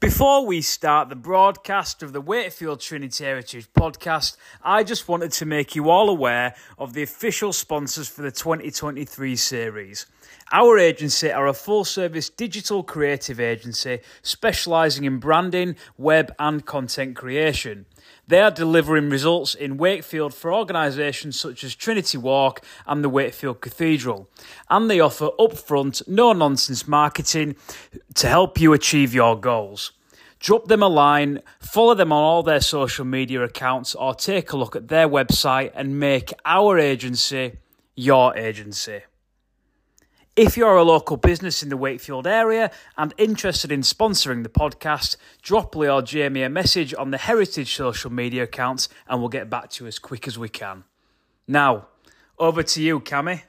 Before we start the broadcast of the Wakefield Trinity Heritage podcast, I just wanted to make you all aware of the official sponsors for the 2023 series. Our agency are a full service digital creative agency specialising in branding, web, and content creation. They are delivering results in Wakefield for organisations such as Trinity Walk and the Wakefield Cathedral. And they offer upfront, no nonsense marketing to help you achieve your goals. Drop them a line, follow them on all their social media accounts, or take a look at their website and make our agency your agency. If you're a local business in the Wakefield area and interested in sponsoring the podcast, drop Lee or Jamie a message on the Heritage social media accounts and we'll get back to you as quick as we can. Now, over to you, Cammy.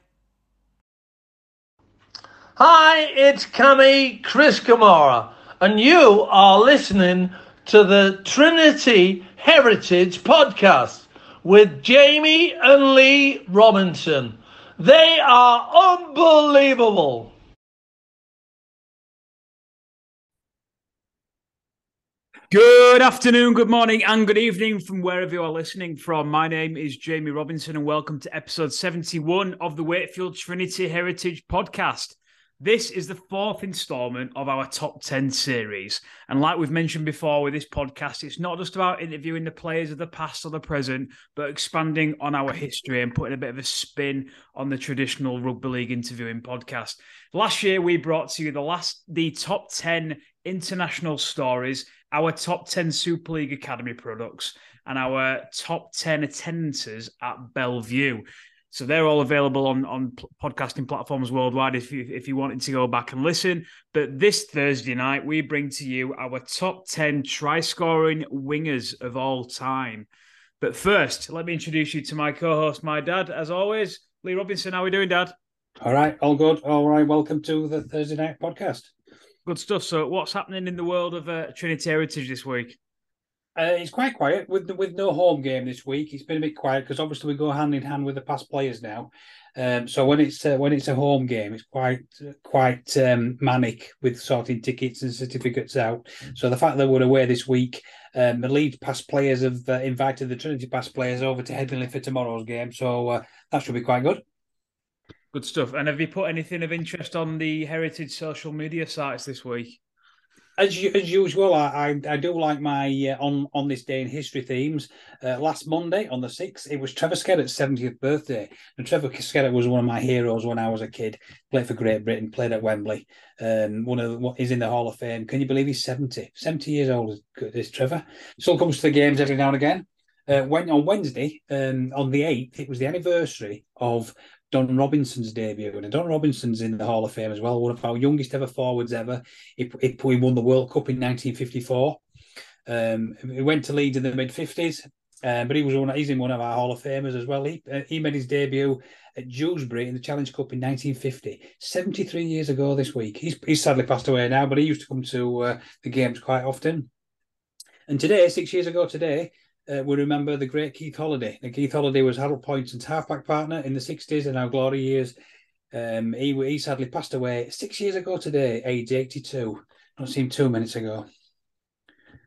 Hi, it's Cammy Chris Kamara, and you are listening to the Trinity Heritage Podcast with Jamie and Lee Robinson. They are unbelievable. Good afternoon, good morning, and good evening from wherever you are listening from. My name is Jamie Robinson, and welcome to episode 71 of the Wakefield Trinity Heritage Podcast. This is the fourth installment of our top 10 series. And like we've mentioned before with this podcast, it's not just about interviewing the players of the past or the present, but expanding on our history and putting a bit of a spin on the traditional rugby league interviewing podcast. Last year, we brought to you the last, the top 10 international stories, our top 10 Super League Academy products, and our top 10 attendances at Belle Vue. So they're all available on on podcasting platforms worldwide if you if you wanted to go back and listen. But this Thursday night we bring to you our top 10 try scoring wingers of all time. But first, let me introduce you to my co-host, my dad, as always, Lee Robinson. How are we doing, Dad? All right, all good. All right, welcome to the Thursday night podcast. Good stuff. So, what's happening in the world of uh, Trinity Heritage this week? Uh, it's quite quiet with with no home game this week. It's been a bit quiet because obviously we go hand in hand with the past players now. Um, so when it's uh, when it's a home game, it's quite quite um, manic with sorting tickets and certificates out. So the fact that we're away this week, um, the lead past players have uh, invited the Trinity past players over to Headingley for tomorrow's game. So uh, that should be quite good. Good stuff. And have you put anything of interest on the Heritage social media sites this week? As, as usual, I, I, I do like my uh, on on this day in history themes. Uh, last Monday on the sixth, it was Trevor Skerrett's seventieth birthday, and Trevor Skerrett was one of my heroes when I was a kid. Played for Great Britain, played at Wembley. Um, one of the, he's in the Hall of Fame. Can you believe he's 70? 70 years old is, is Trevor. Still comes to the games every now and again. Uh, when on Wednesday, um, on the eighth, it was the anniversary of Don Robinson's debut. And Don Robinson's in the Hall of Fame as well, one of our youngest ever forwards ever. He, he, he won the World Cup in 1954. Um, he went to Leeds in the mid 50s, um, but he was one, he's in one of our Hall of Famers as well. He, uh, he made his debut at Dewsbury in the Challenge Cup in 1950, 73 years ago this week. He's, he's sadly passed away now, but he used to come to uh, the games quite often. And today, six years ago today, uh, we remember the great Keith Holliday. Now, Keith Holliday was Harold Poynton's halfback partner in the 60s in our glory years. Um, he, he sadly passed away six years ago today, age 82. Not seen two minutes ago.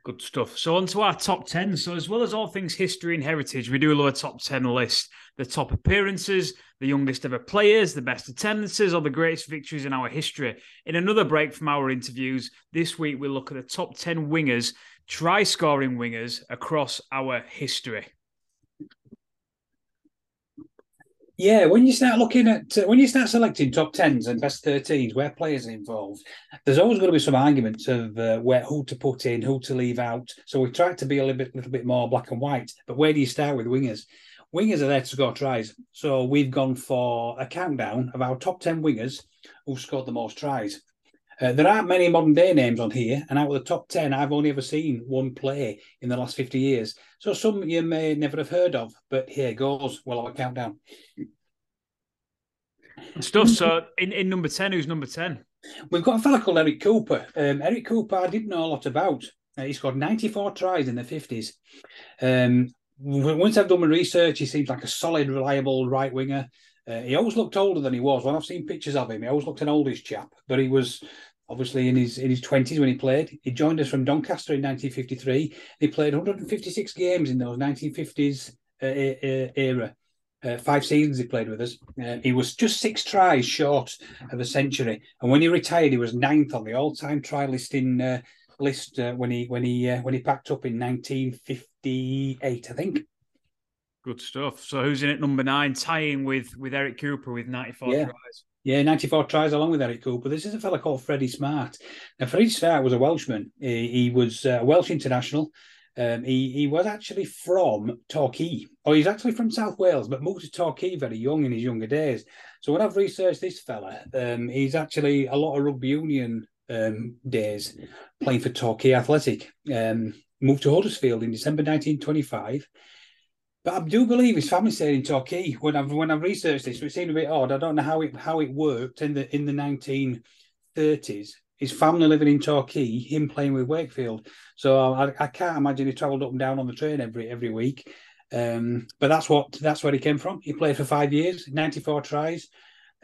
Good stuff. So on to our top 10. So as well as all things history and heritage, we do a little top 10 list. The top appearances, the youngest ever players, the best attendances, or the greatest victories in our history. In another break from our interviews, this week we look at the top 10 wingers try scoring wingers across our history? Yeah, when you start looking at uh, when you start selecting top tens and best thirteens where players are involved, there's always going to be some arguments of uh, where who to put in, who to leave out. So we try to be a little bit, little bit more black and white. But where do you start with wingers? Wingers are there to score tries. So we've gone for a countdown of our top ten wingers who scored the most tries. Uh, there aren't many modern day names on here, and out of the top 10, I've only ever seen one play in the last 50 years. So some you may never have heard of, but here goes. Well, I'll countdown. Stuff. So in, in number 10, who's number 10? We've got a fella called Eric Cooper. Um, Eric Cooper, I didn't know a lot about. Uh, he scored 94 tries in the 50s. Um, once I've done my research, he seems like a solid, reliable right winger. Uh, he always looked older than he was. When I've seen pictures of him, he always looked an oldish chap, but he was obviously in his in his twenties when he played. He joined us from Doncaster in 1953. He played 156 games in those 1950s uh, era. Uh, five seasons he played with us. Uh, he was just six tries short of a century, and when he retired, he was ninth on the all-time try list in uh, list uh, when he when he uh, when he packed up in 1958, I think. Good stuff. So who's in at number nine, tying with with Eric Cooper with 94 yeah. tries? Yeah, 94 tries along with Eric Cooper. This is a fella called Freddie Smart. Now, Freddie Smart was a Welshman. He, he was a Welsh international. Um, he, he was actually from Torquay. Oh, he's actually from South Wales, but moved to Torquay very young in his younger days. So when I've researched this fella, um, he's actually a lot of rugby union um, days playing for Torquay Athletic. Um, moved to Huddersfield in December 1925. But I do believe his family stayed in Torquay. When I've when I've researched this, it seemed a bit odd. I don't know how it how it worked in the in the 1930s his family living in Torquay, him playing with Wakefield. So I, I can't imagine he travelled up and down on the train every every week. Um, but that's what that's where he came from. He played for five years, 94 tries.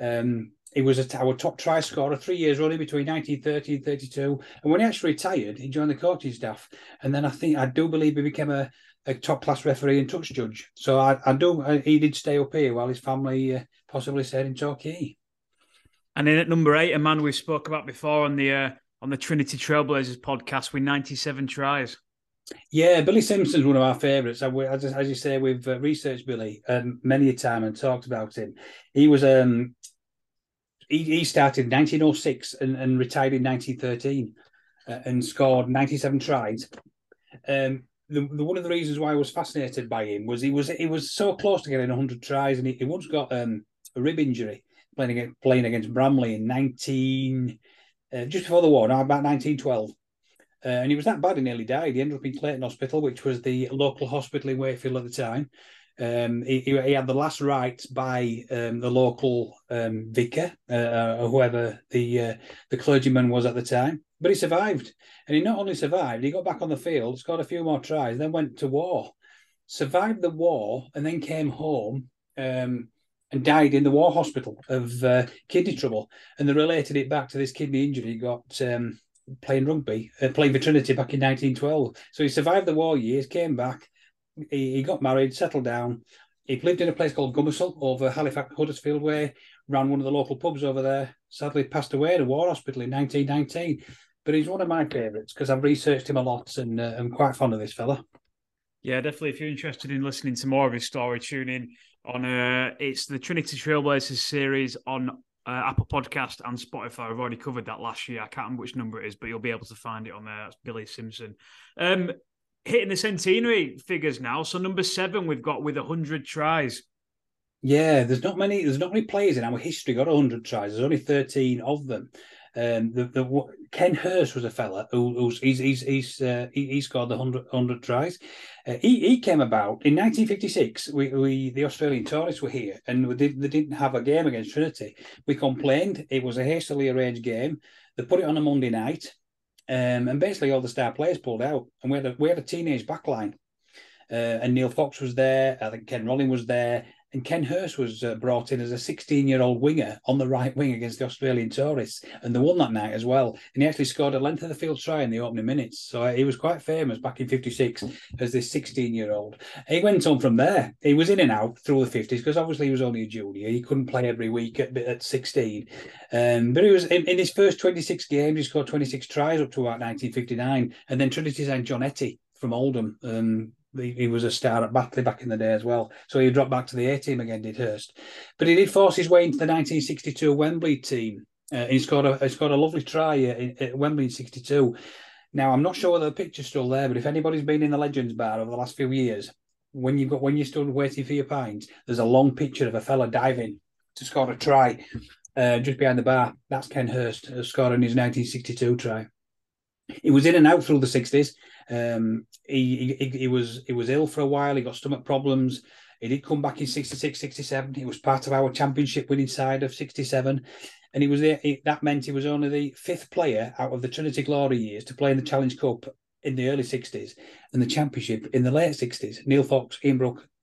Um, he was a, our top try scorer three years running between 1930 and 32. And when he actually retired, he joined the coaching staff. And then I think I do believe he became a, a top class referee and touch judge. So I, I do I, he did stay up here while his family uh, possibly stayed in Torquay. And then at number eight, a man we've spoke about before on the uh, on the Trinity Trailblazers podcast with 97 tries. Yeah, Billy Simpson's one of our favourites. As, as you say, we've uh, researched Billy um, many a time and talked about him. He was um, he, he started in 1906 and, and retired in 1913 uh, and scored 97 tries. Um, the, the, one of the reasons why I was fascinated by him was he was he was so close to getting 100 tries and he, he once got um, a rib injury playing against, playing against Bramley in 19, uh, just before the war, now about 1912. Uh, and he was that bad, he nearly died. He ended up in Clayton Hospital, which was the local hospital in Wakefield at the time. Um, he, he, had the last rites by um, the local um, vicar, uh, uh, or whoever the uh, the clergyman was at the time. But he survived, and he not only survived, he got back on the field, scored a few more tries, then went to war, survived the war, and then came home. Um, and died in the war hospital of uh, kidney trouble. And they related it back to this kidney injury he got um, playing rugby, uh, playing for Trinity back in 1912. So he survived the war years, came back, he, he got married, settled down. He lived in a place called Gomersal over Halifax, Huddersfield Way, ran one of the local pubs over there. Sadly, passed away at a war hospital in 1919. But he's one of my favourites because I've researched him a lot and uh, I'm quite fond of this fella. Yeah, definitely. If you're interested in listening to more of his story, tune in on uh it's the Trinity Trailblazers series on uh, Apple Podcast and Spotify. I've already covered that last year. I can't remember which number it is, but you'll be able to find it on there. That's Billy Simpson. Um, hitting the centenary figures now. So number seven, we've got with hundred tries. Yeah, there's not many. There's not many players in our history got hundred tries. There's only thirteen of them. Um, the, the Ken Hurst was a fella who, who's he's he's he's uh, he, he, scored the 100, 100 tries. Uh, he he came about in 1956. We, we the Australian tourists were here and we did, they didn't have a game against Trinity. We complained it was a hastily arranged game. They put it on a Monday night, um, and basically all the star players pulled out, and we had a, we had a teenage backline. Uh, and Neil Fox was there. I think Ken Rollin was there. And Ken Hurst was uh, brought in as a 16 year old winger on the right wing against the Australian tourists. And they won that night as well. And he actually scored a length of the field try in the opening minutes. So uh, he was quite famous back in 56 as this 16 year old. He went on from there. He was in and out through the 50s because obviously he was only a junior. He couldn't play every week at, at 16. Um, but he was in, in, his first 26 games, he scored 26 tries up to about 1959. And then Trinity signed John Etty from Oldham. Um, he, was a star at Batley back in the day as well. So he dropped back to the A team again, did Hurst. But he did force his way into the 1962 Wembley team. Uh, he scored a he scored a lovely try at, at Wembley in '62. Now I'm not sure whether the picture's still there, but if anybody's been in the Legends Bar over the last few years, when you've got when you stood waiting for your pints, there's a long picture of a fella diving to score a try uh, just behind the bar. That's Ken Hurst uh, scoring his 1962 try. He was in and out through the 60s. Um, he, he, he was he was ill for a while. He got stomach problems. He did come back in 66, 67. He was part of our championship winning side of 67. And he was there. He, that meant he was only the fifth player out of the Trinity Glory years to play in the Challenge Cup in the early 60s and the championship in the late 60s. Neil Fox, Ian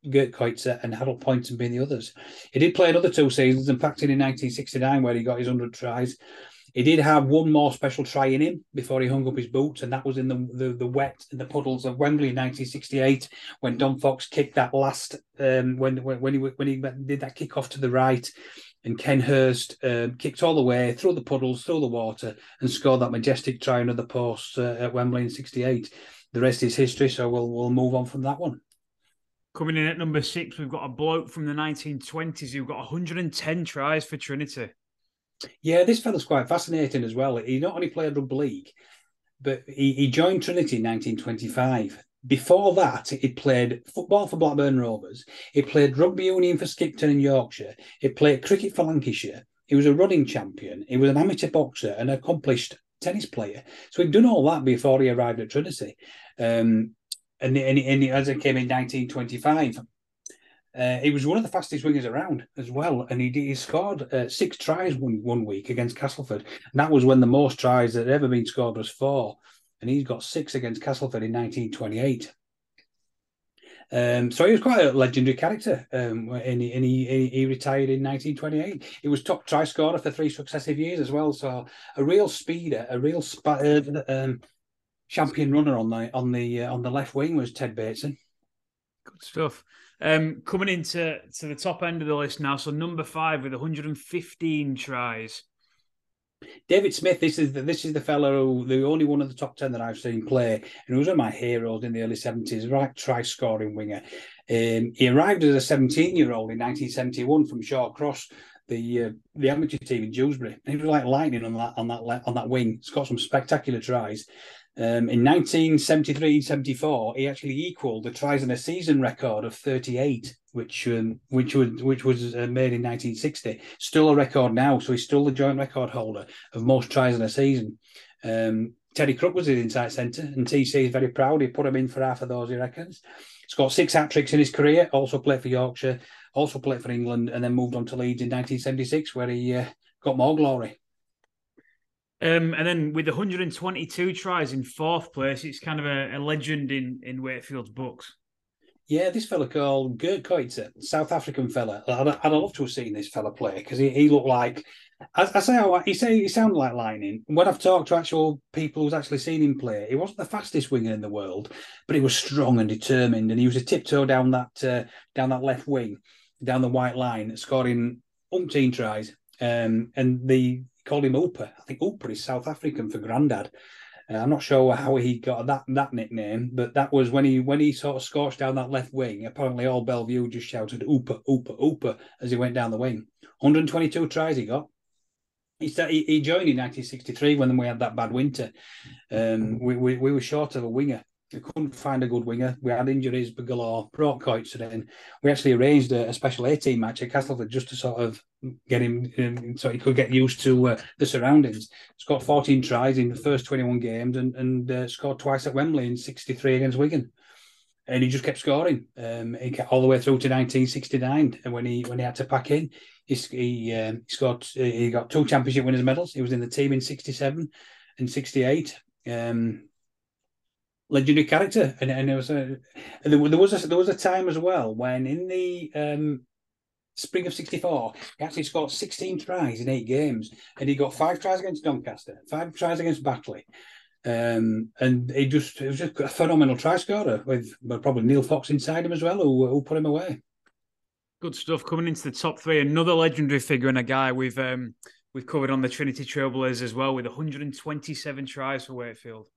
Gert Coetzer, and Harold Poynton being the others. He did play another two seasons, in fact, in 1969, where he got his 100 tries. He did have one more special try in him before he hung up his boots, and that was in the the, the wet and the puddles of Wembley in 1968 when Don Fox kicked that last um, when when he when he did that kick off to the right, and Ken Hurst um, kicked all the way through the puddles, through the water, and scored that majestic try under the post uh, at Wembley in '68. The rest is history, so we'll we'll move on from that one. Coming in at number six, we've got a bloke from the 1920s who got 110 tries for Trinity. Yeah, this fella's quite fascinating as well. He not only played rugby league, but he, he joined Trinity in 1925. Before that, he played football for Blackburn Rovers. He played rugby union for Skipton in Yorkshire. He played cricket for Lancashire. He was a running champion. He was an amateur boxer and accomplished tennis player. So he'd done all that before he arrived at Trinity. Um, and, and, and as it came in 1925, uh, he was one of the fastest wingers around as well, and he, he scored uh, six tries one, one week against Castleford. And that was when the most tries that had ever been scored was four, and he's got six against Castleford in 1928. Um, so he was quite a legendary character, um, and, he, and he, he, retired in 1928. He was top try scorer for three successive years as well. So a real speeder, a real uh, um, champion runner on the on the uh, on the left wing was Ted Bateson. Good stuff. Um, coming into to the top end of the list now, so number five with 115 tries. David Smith, this is the, this is the fellow, the only one of the top ten that I've seen play, and was one of my heroes in the early seventies. Right, try scoring winger. Um, he arrived as a seventeen-year-old in 1971 from Shaw Cross, the uh, the amateur team in Dewsbury. He was like lightning on that on that on that wing. He's got some spectacular tries. Um, in 1973-74, he actually equalled the tries in a season record of 38, which um, which was which was uh, made in 1960. Still a record now, so he's still the joint record holder of most tries in a season. Um, Teddy Crook was his inside centre, and TC is very proud. He put him in for half of those, he reckons. He's got six hat tricks in his career. Also played for Yorkshire, also played for England, and then moved on to Leeds in 1976, where he uh, got more glory. Um, and then with 122 tries in fourth place, it's kind of a, a legend in, in Wakefield's books. Yeah, this fella called Gert Coetzer, South African fella. I'd, I'd love to have seen this fella play because he, he looked like, I, I say, he say he sounded like lightning. When I've talked to actual people who's actually seen him play, he wasn't the fastest winger in the world, but he was strong and determined, and he was a tiptoe down that uh, down that left wing, down the white line, scoring umpteen tries. Um, and they called him Ooper. I think Ooper is South African for granddad. Uh, I'm not sure how he got that that nickname, but that was when he when he sort of scorched down that left wing. Apparently, all Belle Vue just shouted "Ooper, Ooper, Ooper" as he went down the wing. 122 tries he got. He, started, he, he joined in 1963 when we had that bad winter. Um, we, we, we were short of a winger, we couldn't find a good winger. We had injuries but galore. Brought Coetzer in. We actually arranged a, a special A team match at Castleford just to sort of get him in, so he could get used to uh, the surroundings. Scored 14 tries in the first 21 games and, and uh, scored twice at Wembley in 63 against Wigan. And he just kept scoring. Um, he kept all the way through to 1969, and when he when he had to pack in, he he, um, he scored. He got two championship winners' medals. He was in the team in '67 and '68. Um, legendary character, and and there was a there, was a there was a time as well when in the um, spring of '64 he actually scored 16 tries in eight games, and he got five tries against Doncaster, five tries against Batley. Um, and he just it was just a phenomenal try scorer with probably Neil Fox inside him as well, who, who put him away. Good stuff coming into the top three. Another legendary figure and a guy we've um, we've covered on the Trinity Trailblazers as well with 127 tries for Wakefield.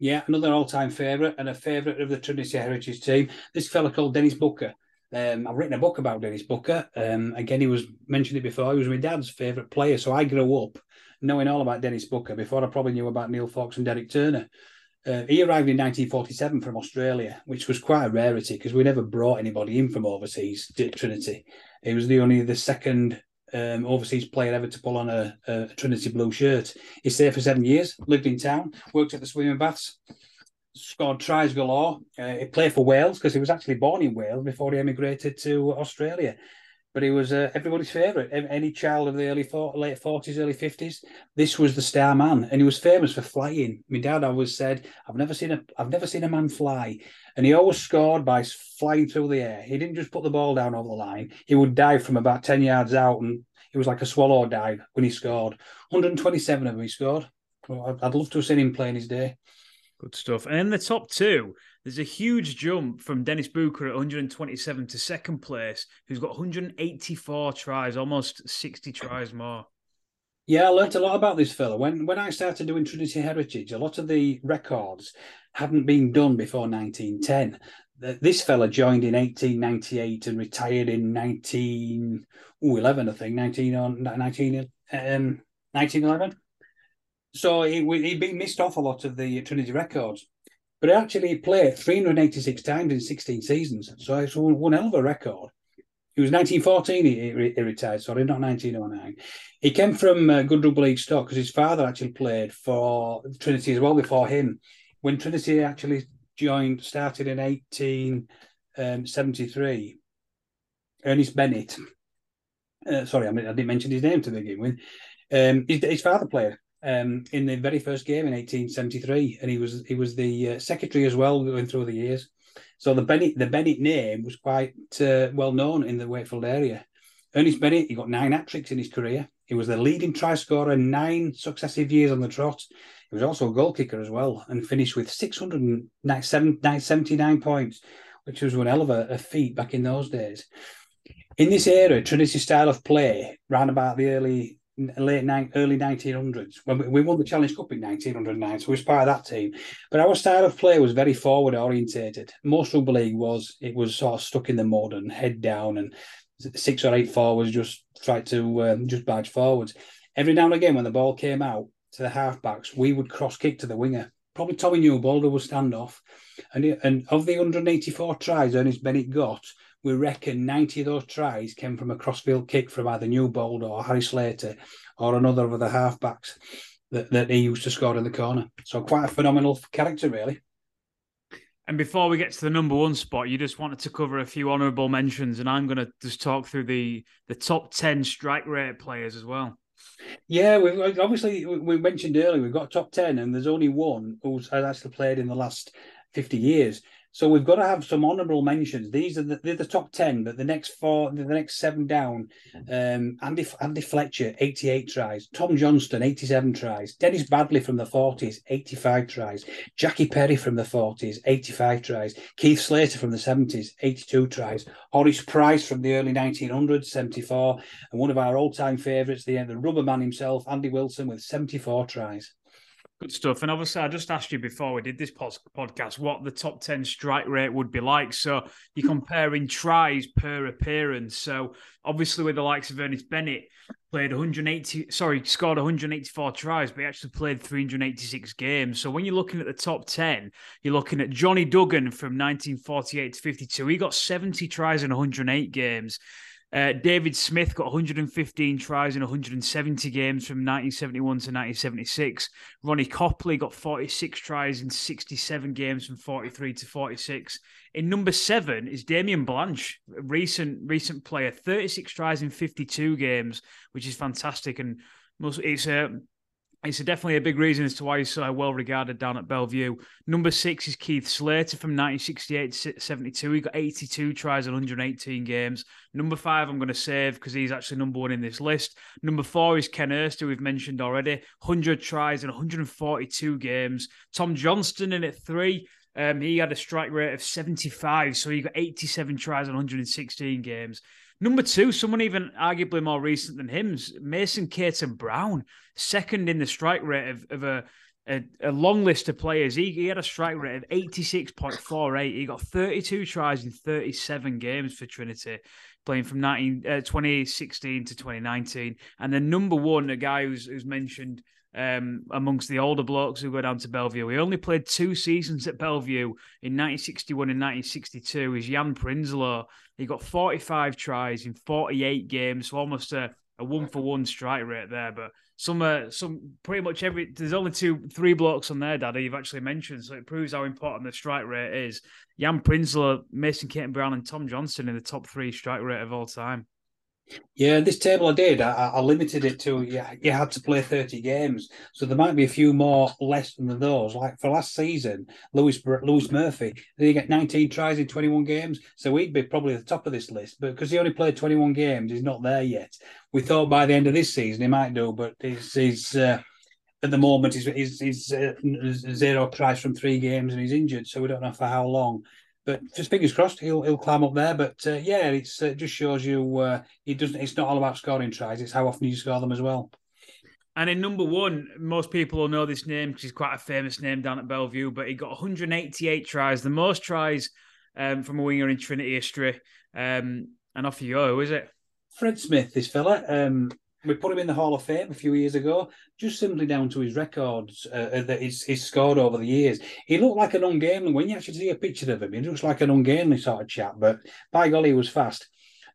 Yeah, another all-time favourite and a favourite of the Trinity Heritage team. This fella called Dennis Booker. Um, I've written a book about Dennis Booker. Um, again, he was mentioned it before. He was my dad's favourite player, so I grew up knowing all about Dennis Booker before I probably knew about Neil Fox and Derek Turner. Uh, he arrived in 1947 from Australia, which was quite a rarity because we never brought anybody in from overseas to Trinity. He was the only the second um, overseas player ever to pull on a, a, Trinity blue shirt. He stayed for seven years, lived in town, worked at the swimming baths, scored tries galore. Uh, he played for Wales because he was actually born in Wales before he emigrated to Australia. But he was uh, everybody's favourite. Any child of the early late forties, early fifties, this was the star man, and he was famous for flying. My dad always said, "I've never seen a I've never seen a man fly," and he always scored by flying through the air. He didn't just put the ball down over the line; he would dive from about ten yards out, and it was like a swallow dive when he scored. 127 of them he scored. I'd love to have seen him playing his day. Good stuff. And in the top two, there's a huge jump from Dennis Booker at 127 to second place, who's got 184 tries, almost 60 tries more. Yeah, I learnt a lot about this fella. When when I started doing Trinity Heritage, a lot of the records hadn't been done before 1910. This fella joined in 1898 and retired in 1911, I think, 19, 19, um, 1911. So he, been missed off a lot of the Trinity records. But actually, he played 386 times in 16 seasons. So it's one hell of a record. It was 1914 he, he, retired, sorry, not 1909. He came from uh, good league stock because his father actually played for Trinity as well before him. When Trinity actually joined, started in 1873, um, Ernest Bennett, uh, sorry, I, mean, I didn't mention his name to begin with. Um, his, his father played um, in the very first game in 1873, and he was he was the uh, secretary as well going through the years. So the Bennett the Bennett name was quite uh, well known in the Wakefield area. Ernest Bennett, he got nine hat tricks in his career. He was the leading try scorer nine successive years on the trot. He was also a goal kicker as well, and finished with 679 points, which was one hell of a, a feat back in those days. In this era, Trinity style of play, round about the early late ni- early 1900s when we, we won the Challenge Cup in 1909, so we was part of that team. But our style of play was very forward orientated. Most rugby league was it was sort of stuck in the mud and head down, and six or eight forwards just tried to um, just barge forwards. Every now and again, when the ball came out to the halfbacks, we would cross kick to the winger. Probably Tommy Newbould would stand off, and and of the 184 tries Ernest Bennett got, we reckon 90 of those tries came from a crossfield kick from either Newbould or Harry Slater or another of the halfbacks that, that he used to score in the corner. So quite a phenomenal character, really. And before we get to the number one spot, you just wanted to cover a few honourable mentions, and I'm going to just talk through the the top ten strike rate players as well. Yeah, we've obviously we mentioned earlier we've got top ten, and there's only one who's actually played in the last fifty years. So we've got to have some honourable mentions. These are the, the top ten, but the next four, the next seven down. Um, Andy Andy Fletcher, eighty-eight tries. Tom Johnstone, eighty-seven tries. Dennis Badley from the forties, eighty-five tries. Jackie Perry from the forties, eighty-five tries. Keith Slater from the seventies, eighty-two tries. Horace Price from the early nineteen hundreds, seventy-four, and one of our all-time favourites, the the rubber man himself, Andy Wilson, with seventy-four tries. Good stuff. And obviously, I just asked you before we did this podcast what the top 10 strike rate would be like. So you're hmm. comparing tries per appearance. So obviously, with the likes of Ernest Bennett, played 180, sorry, scored 184 tries, but he actually played 386 games. So when you're looking at the top 10, you're looking at Johnny Duggan from 1948 to 52. He got 70 tries in 108 games. Uh, David Smith got 115 tries in 170 games from 1971 to 1976. Ronnie Copley got 46 tries in 67 games from 43 to 46. In number seven is Damien Blanch, recent recent player, 36 tries in 52 games, which is fantastic. And it's a it's definitely a big reason as to why he's so well regarded down at Belle Vue. Number six is Keith Slater from 1968 to 72. He got 82 tries in 118 games. Number five, I'm going to save because he's actually number one in this list. Number four is Ken who we've mentioned already. 100 tries in 142 games. Tom Johnstone in at three. Um, he had a strike rate of 75, so he got 87 tries in 116 games. Number two, someone even arguably more recent than him, Mason Caton Brown, second in the strike rate of, of a, a, a, long list of players. He, he had a strike rate of 86.48. He got 32 tries in 37 games for Trinity, playing from 19, uh, 2016 to 2019. And then number one, a guy who's, who's mentioned um, amongst the older blokes who go down to Belle Vue. He only played two seasons at Belle Vue in 1961 and 1962. Is Jan Prinsloo. He got 45 tries in 48 games, so almost a, a one for one strike rate there. But some, uh, some pretty much every there's only two, three blocks on there, Daddy. You've actually mentioned, so it proves how important the strike rate is. Jan Prinsloo, Mason Caton Brown, and Tom Johnstone in the top three strike rate of all time. Yeah, this table I did, I, I limited it to yeah, you had to play 30 games. So there might be a few more less than those. Like for last season, Lewis Lewis Murphy, he get 19 tries in 21 games. So he'd be probably at the top of this list. But because he only played 21 games, he's not there yet. We thought by the end of this season he might do, but he's, he's uh, at the moment he's, he's, he's uh, zero tries from three games and he's injured. So we don't know for how long but just fingers crossed he'll he'll climb up there. But uh, yeah, it's uh, it just shows you uh, it doesn't. It's not all about scoring tries; it's how often you score them as well. And in number one, most people will know this name because he's quite a famous name down at Belle Vue. But he got 188 tries, the most tries um, from a winger in Trinity history. Um, and off you go, is it? Fred Smith, this fella. Um, we put him in the Hall of Fame a few years ago, just simply down to his records uh, that he's, he's, scored over the years. He looked like an ungainly. When you actually see a picture of him, he looks like an ungainly sort of chap, but by golly, he was fast.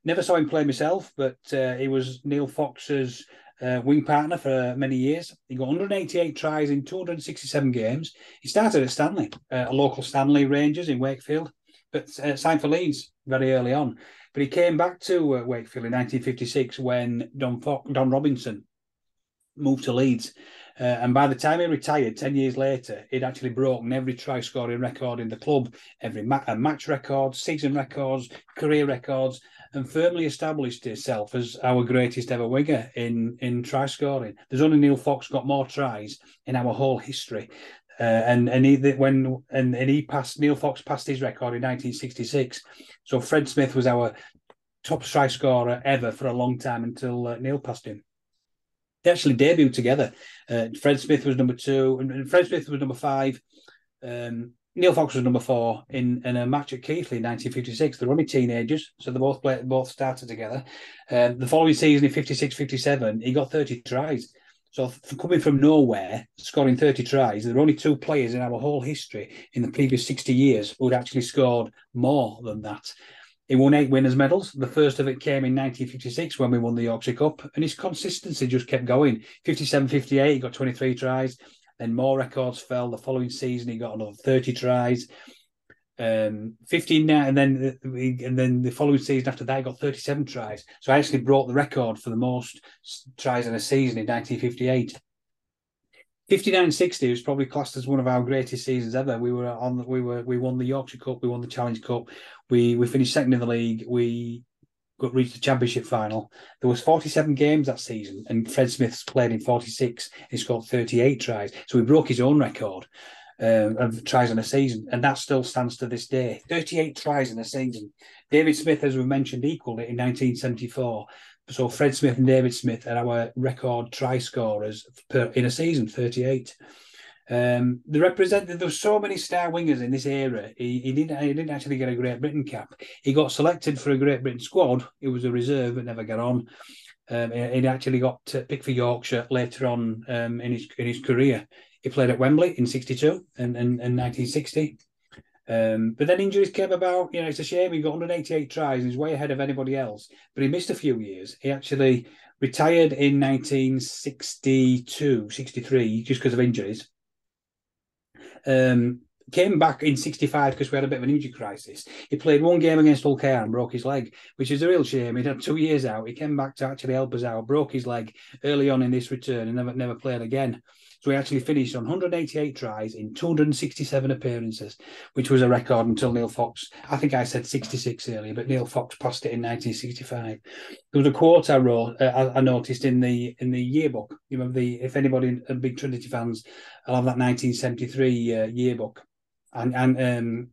Never saw him play myself, but uh, he was Neil Fox's uh, wing partner for many years. He got 188 tries in 267 games. He started at Stanley, uh, a local Stanley Rangers in Wakefield, but uh, signed for Leeds very early on. But he came back to uh, Wakefield in 1956 when Don, Don Robinson moved to Leeds. Uh, and by the time he retired, 10 years later, he'd actually broken every try scoring record in the club, every ma- match record, season records, career records, and firmly established himself as our greatest ever winger in, in try scoring. There's only Neil Fox got more tries in our whole history. Uh, and and he when and, and he passed Neil Fox passed his record in 1966. So Fred Smith was our top strike scorer ever for a long time until uh, Neil passed him. They actually debuted together. Uh, Fred Smith was number two, and Fred Smith was number five. Um, Neil Fox was number four in, in a match at Keighley in 1956. They were only teenagers, so they both both started together. Um, the following season in 56 57, he got 30 tries. So coming from nowhere, scoring 30 tries, there are only two players in our whole history in the previous 60 years who had actually scored more than that. He won eight winners' medals. The first of it came in 1956 when we won the Yorkshire Cup, and his consistency just kept going. 57 58, he got 23 tries. Then more records fell. The following season, he got another 30 tries um 15 now and then and then the following season after that I got 37 tries. So I actually broke the record for the most tries in a season in 1958 59-60 was probably classed as one of our greatest seasons ever. We were on we were we won the Yorkshire Cup we won the Challenge Cup we we finished second in the league we got reached the championship final. There was 47 games that season and Fred Smith's played in 46 he scored 38 tries. So he broke his own record um, of tries in a season, and that still stands to this day. 38 tries in a season. David Smith, as we mentioned, equalled it in 1974. So Fred Smith and David Smith are our record try scorers per, in a season, 38. Um, the representative, there were so many star wingers in this era. He, he, didn't he didn't actually get a Great Britain cap. He got selected for a Great Britain squad. He was a reserve, but never got on. Um, he actually got picked for Yorkshire later on um, in his in his career. He played at Wembley in 62 and, and, and 1960. Um, but then injuries came about. You know, it's a shame he got 188 tries and he's way ahead of anybody else. But he missed a few years. He actually retired in 1962, 63, just because of injuries. Um, came back in 65 because we had a bit of an injury crisis. He played one game against Hull and broke his leg, which is a real shame. He'd had two years out. He came back to actually help us out, broke his leg early on in this return and never never played again. So he actually finished on 188 tries in 267 appearances, which was a record until Neil Fox. I think I said 66 earlier, but Neil Fox passed it in 1965. There was a quote I wrote, uh, I, noticed in the in the yearbook. You remember the if anybody uh, big Trinity fans, I'll have that 1973 uh, yearbook and and um,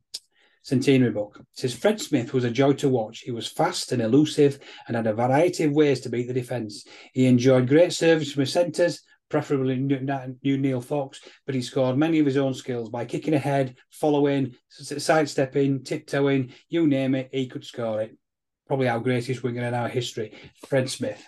centenary book. It says Fred Smith was a joy to watch. He was fast and elusive and had a variety of ways to beat the defence. He enjoyed great service from his centres preferably new Neil Fox, but he scored many of his own skills by kicking ahead, following, sidestepping, tiptoeing, you name it, he could score it. Probably our greatest winger in our history, Fred Smith.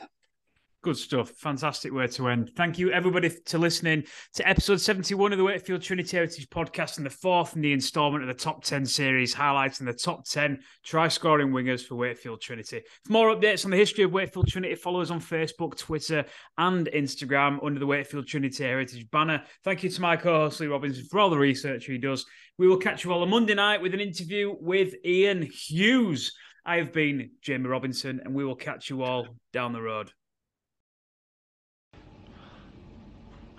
Good stuff. Fantastic way to end. Thank you, everybody, to listening to episode 71 of the Wakefield Trinity Heritage podcast and the fourth in the instalment of the top 10 series, highlighting the top 10 try scoring wingers for Wakefield Trinity. For more updates on the history of Wakefield Trinity, follow us on Facebook, Twitter, and Instagram under the Wakefield Trinity Heritage banner. Thank you to my co host, Lee Robinson, for all the research he does. We will catch you all on Monday night with an interview with Ian Hughes. I have been Jamie Robinson, and we will catch you all down the road.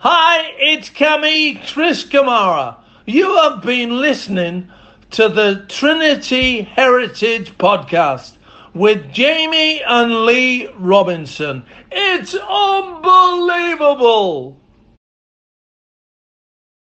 Hi, it's Cami Chris Kamara. You have been listening to the Trinity Heritage Podcast with Jamie and Lee Robinson. It's unbelievable.